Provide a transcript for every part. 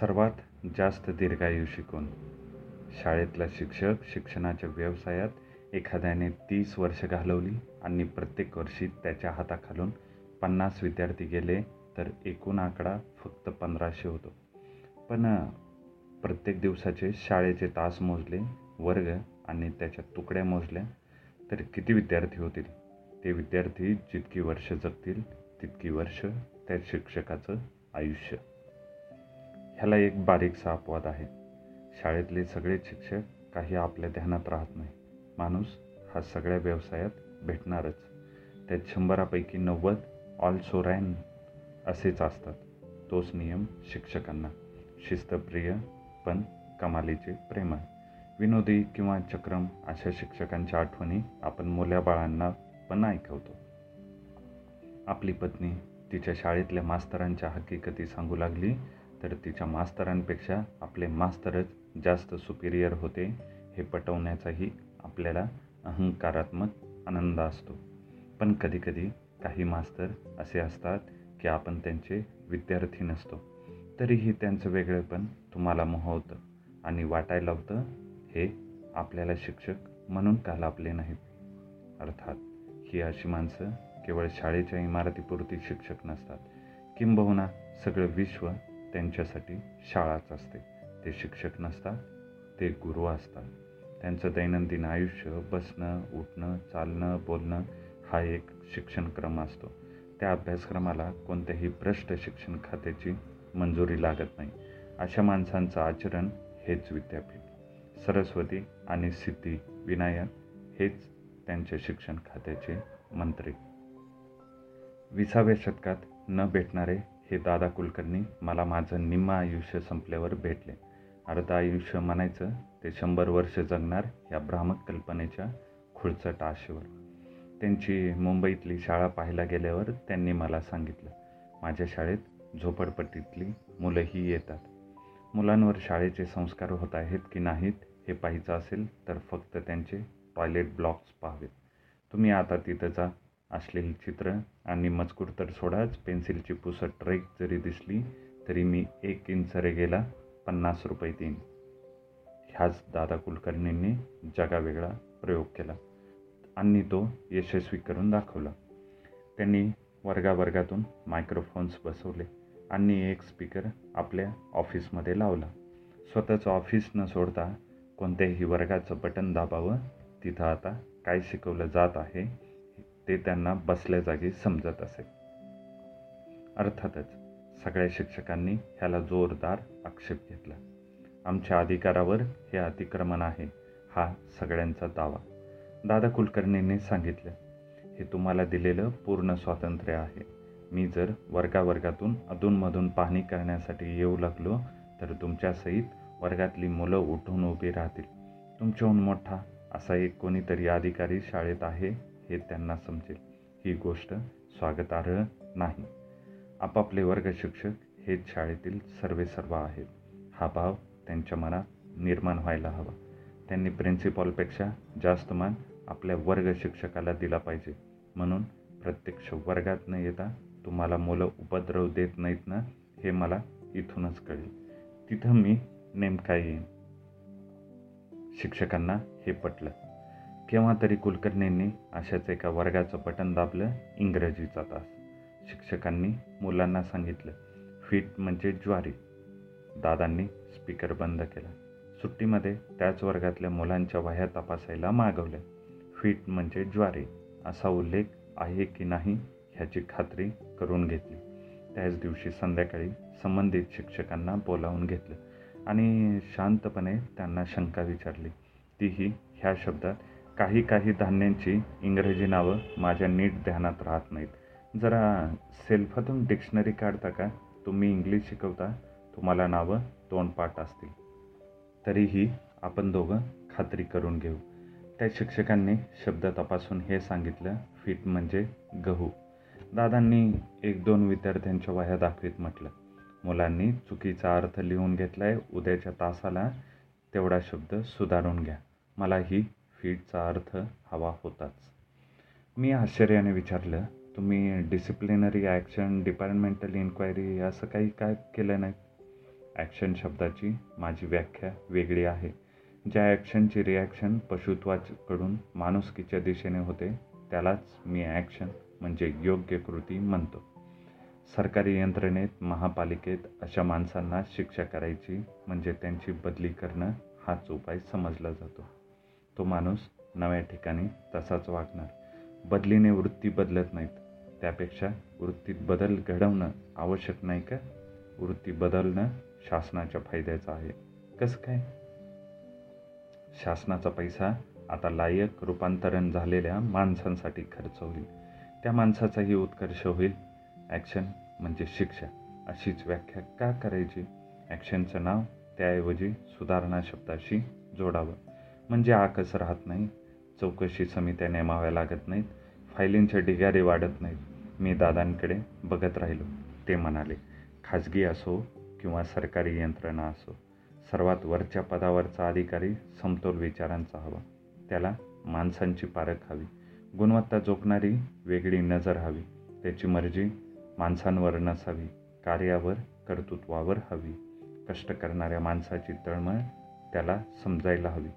सर्वात जास्त दीर्घायुषी कोण शाळेतला शिक्षक शिक्षणाच्या व्यवसायात एखाद्याने तीस वर्ष घालवली आणि प्रत्येक वर्षी त्याच्या हाताखालून पन्नास विद्यार्थी गेले तर एकूण आकडा फक्त पंधराशे होतो. पण प्रत्येक दिवसाचे शाळेचे तास मोजले वर्ग आणि त्याच्या तुकड्या मोजल्या तर किती विद्यार्थी होतील? ते विद्यार्थी जितकी वर्ष जगतील तितकी वर्ष त्या शिक्षकाचं आयुष्य. ह्याला एक बारीकसा अपवाद आहे. शाळेतले सगळेच शिक्षक काही आपल्या ध्यानात राहत नाही. माणूस हा सगळ्या व्यवसायात भेटणारच. त्यात शंभरापैकी नव्वद ऑल्सो रॅन असेच असतात. तोच नियम शिक्षकांना. शिस्तप्रिय पण कमालीचे प्रेमळ. विनोदी किंवा चक्रम अशा शिक्षकांच्या आठवणी आपण मुलाबाळांना पण ऐकवतो. आपली पत्नी तिच्या शाळेतल्या मास्तरांच्या हकीकती सांगू लागली तर तिच्या मास्तरांपेक्षा आपले मास्तरच जास्त सुपिरियर होते हे पटवण्याचाही आपल्याला अहंकारात्मक आनंद असतो. पण कधीकधी काही मास्तर असे असतात की आपण त्यांचे विद्यार्थी नसतो. तरीही त्यांचं वेगळेपण तुम्हाला मोहवतं आणि वाटायला होतं हे आपल्याला शिक्षक म्हणून का लाभले नाहीत? अर्थात ही अशी माणसं केवळ शाळेच्या इमारतीपुरती शिक्षक नसतात. किंबहुना सगळं विश्व त्यांच्यासाठी शाळाच असते. ते शिक्षक नसतात ते गुरु असतात. त्यांचं दैनंदिन आयुष्य बसणं उठणं चालणं बोलणं हा एक शिक्षणक्रम असतो. त्या अभ्यासक्रमाला कोणत्याही भ्रष्ट शिक्षण खात्याची मंजुरी लागत नाही. अशा माणसांचं आचरण हेच विद्यापीठ. सरस्वती आणि सिद्धी विनायक हेच त्यांच्या शिक्षण खात्याचे मंत्री. विसाव्या शतकात न भेटणारे हे दादा कुलकर्णी मला माझं निम्म आयुष्य संपल्यावर भेटले. अर्ध आयुष्य म्हणायचं ते शंभर वर्ष जगणार या भ्रामक कल्पनेच्या खुळचट आशेवर. त्यांची मुंबईतली शाळा पाहायला गेल्यावर त्यांनी मला सांगितलं माझ्या शाळेत झोपडपट्टीतली मुलंही येतात. मुलांवर शाळेचे संस्कार होत आहेत की नाहीत हे पाहायचं असेल तर फक्त त्यांचे टॉयलेट ब्लॉक्स पाहावेत. तुम्ही आता तिथं जा असलेली चित्र आणि मजकूर तर सोडाच. पेन्सिलची पुसट ट्रेक जरी दिसली तरी मी एक इंच रेगेला पन्नास रुपये देईन. ह्याच दादा कुलकर्णींनी जगावेगळा प्रयोग केला आणि तो यशस्वी करून दाखवला. त्यांनी वर्गावर्गातून मायक्रोफोन्स बसवले आणि एक स्पीकर आपल्या ऑफिसमध्ये लावला. स्वतःचं ऑफिस न सोडता कोणत्याही वर्गाचं बटन दाबावं. तिथं आता काय शिकवलं जात आहे ते त्यांना बसल्या जागी समजत असे. अर्थातच सगळ्या शिक्षकांनी ह्याला जोरदार आक्षेप घेतला. आमच्या अधिकारावर हे अतिक्रमण आहे हा सगळ्यांचा दावा. दादा कुलकर्णींनी सांगितलं हे तुम्हाला दिलेलं पूर्ण स्वातंत्र्य आहे. मी जर वर्गावर्गातून अधूनमधून पाहणी करण्यासाठी येऊ लागलो तर तुमच्यासहित वर्गातली मुलं उठून उभी राहतील. तुमच्याहून मोठा असा एक कोणीतरी अधिकारी शाळेत आहे हे त्यांना समजेल. ही गोष्ट स्वागतार्ह नाही. आपापले वर्ग शिक्षक हेच शाळेतील सर्वेसर्व आहेत. हा भाव त्यांच्या मनात निर्माण व्हायला हवा. त्यांनी प्रिन्सिपॉलपेक्षा जास्त मान आपल्या वर्ग शिक्षकाला दिला पाहिजे. म्हणून प्रत्यक्ष वर्गात न येता तुम्हाला मुलं उपद्रव देत नाहीत ना हे मला इथूनच कळेल. तिथं मी नेमका येईन. शिक्षकांना हे पटलं. केव्हा तरी कुलकर्णींनी अशाच एका वर्गाचं पटन दाबलं इंग्रजीचा तास. शिक्षकांनी मुलांना सांगितलं फीट म्हणजे ज्वारी. दादांनी स्पीकर बंद केला. सुट्टीमध्ये त्याच वर्गातल्या मुलांच्या वह्या तपासायला मागवल्या. फीट म्हणजे ज्वारी असा उल्लेख आहे की नाही ह्याची खात्री करून घेतली. त्याच दिवशी संध्याकाळी संबंधित शिक्षकांना बोलावून घेतलं आणि शांतपणे त्यांना शंका विचारली. तीही ह्या शब्दात काही काही धान्यांची इंग्रजी नावं माझ्या नीट ध्यानात राहत नाहीत. जरा सेल्फातून डिक्शनरी काढता का? तुम्ही इंग्लिश शिकवता तुम्हाला नावं तोंडपाठ असतील. तरीही आपण दोघं खात्री करून घेऊ. त्या शिक्षकांनी शब्द तपासून हे सांगितलं फिट म्हणजे गहू. दादांनी एक दोन विद्यार्थ्यांच्या वह्या दाखवीत म्हटलं. मुलांनी चुकीचा अर्थ लिहून घेतलाय उद्याच्या तासाला तेवढा शब्द सुधारून घ्या. मला ही फीडचा अर्थ हवा होताच. मी आश्चर्याने विचारलं तुम्ही डिसिप्लिनरी ॲक्शन डिपार्टमेंटल इन्क्वायरी असं काही काय केलं नाही? ॲक्शन शब्दाची माझी व्याख्या वेगळी आहे. ज्या ॲक्शनची रिॲक्शन पशुत्वाकडून माणुसकीच्या दिशेने होते त्यालाच मी ॲक्शन म्हणजे योग्य कृती म्हणतो. सरकारी यंत्रणेत महापालिकेत अशा माणसांना शिक्षा करायची म्हणजे त्यांची बदली करणं हाच उपाय समजला जातो. तो माणूस नव्या ठिकाणी तसाच वागणार. बदलीने वृत्ती बदलत नाहीत. त्यापेक्षा वृत्तीत बदल घडवणं आवश्यक नाही का? वृत्ती बदलणं शासनाच्या फायद्याचं आहे. कसं काय? शासनाचा पैसा आता लायक रूपांतरण झालेल्या माणसांसाठी खर्च होईल त्या माणसाचाही उत्कर्ष होईल. ॲक्शन म्हणजे शिक्षा. अशीच व्याख्या का करायची? ॲक्शनचं नाव त्याऐवजी सुधारणा शब्दाशी जोडावं. म्हणजे आकस राहत नाही. चौकशी समित्या नेमाव्या लागत नाहीत. फायलींच्या ढिगारे वाढत नाहीत. मी दादांकडे बघत राहिलो. ते म्हणाले खाजगी असो किंवा सरकारी यंत्रणा असो सर्वात वरच्या पदावरचा अधिकारी समतोल विचारांचा हवा. त्याला माणसांची पारख हवी. गुणवत्ता जोखणारी वेगळी नजर हवी. त्याची मर्जी माणसांवर नसावी. कार्यावर कर्तृत्वावर हवी. कष्ट करणाऱ्या माणसाची तळमळ त्याला समजायला हवी.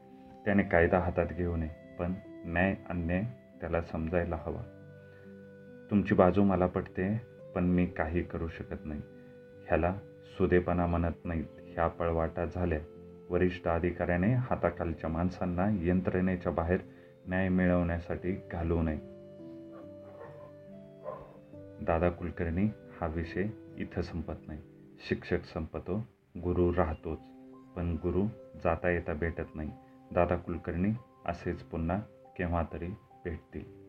त्याने कायदा हातात घेऊ नये पण न्याय अन्याय त्याला समजायला हवा. तुमची बाजू मला पटते पण मी काही करू शकत नाही. ह्याला सुदेपणा म्हणत नाहीत. ह्या पळवाटा झाल्या. वरिष्ठ अधिकाऱ्याने हाताखालच्या माणसांना यंत्रणेच्या बाहेर न्याय मिळवण्यासाठी घालवू नये. दादा कुलकर्णी हा विषय इथं संपत नाही. शिक्षक संपतो गुरु राहतोच. पण गुरु जाता येता भेटत नाही. दादा कुलकर्णी असेच पुन्हा केव्हा तरी भेटतील.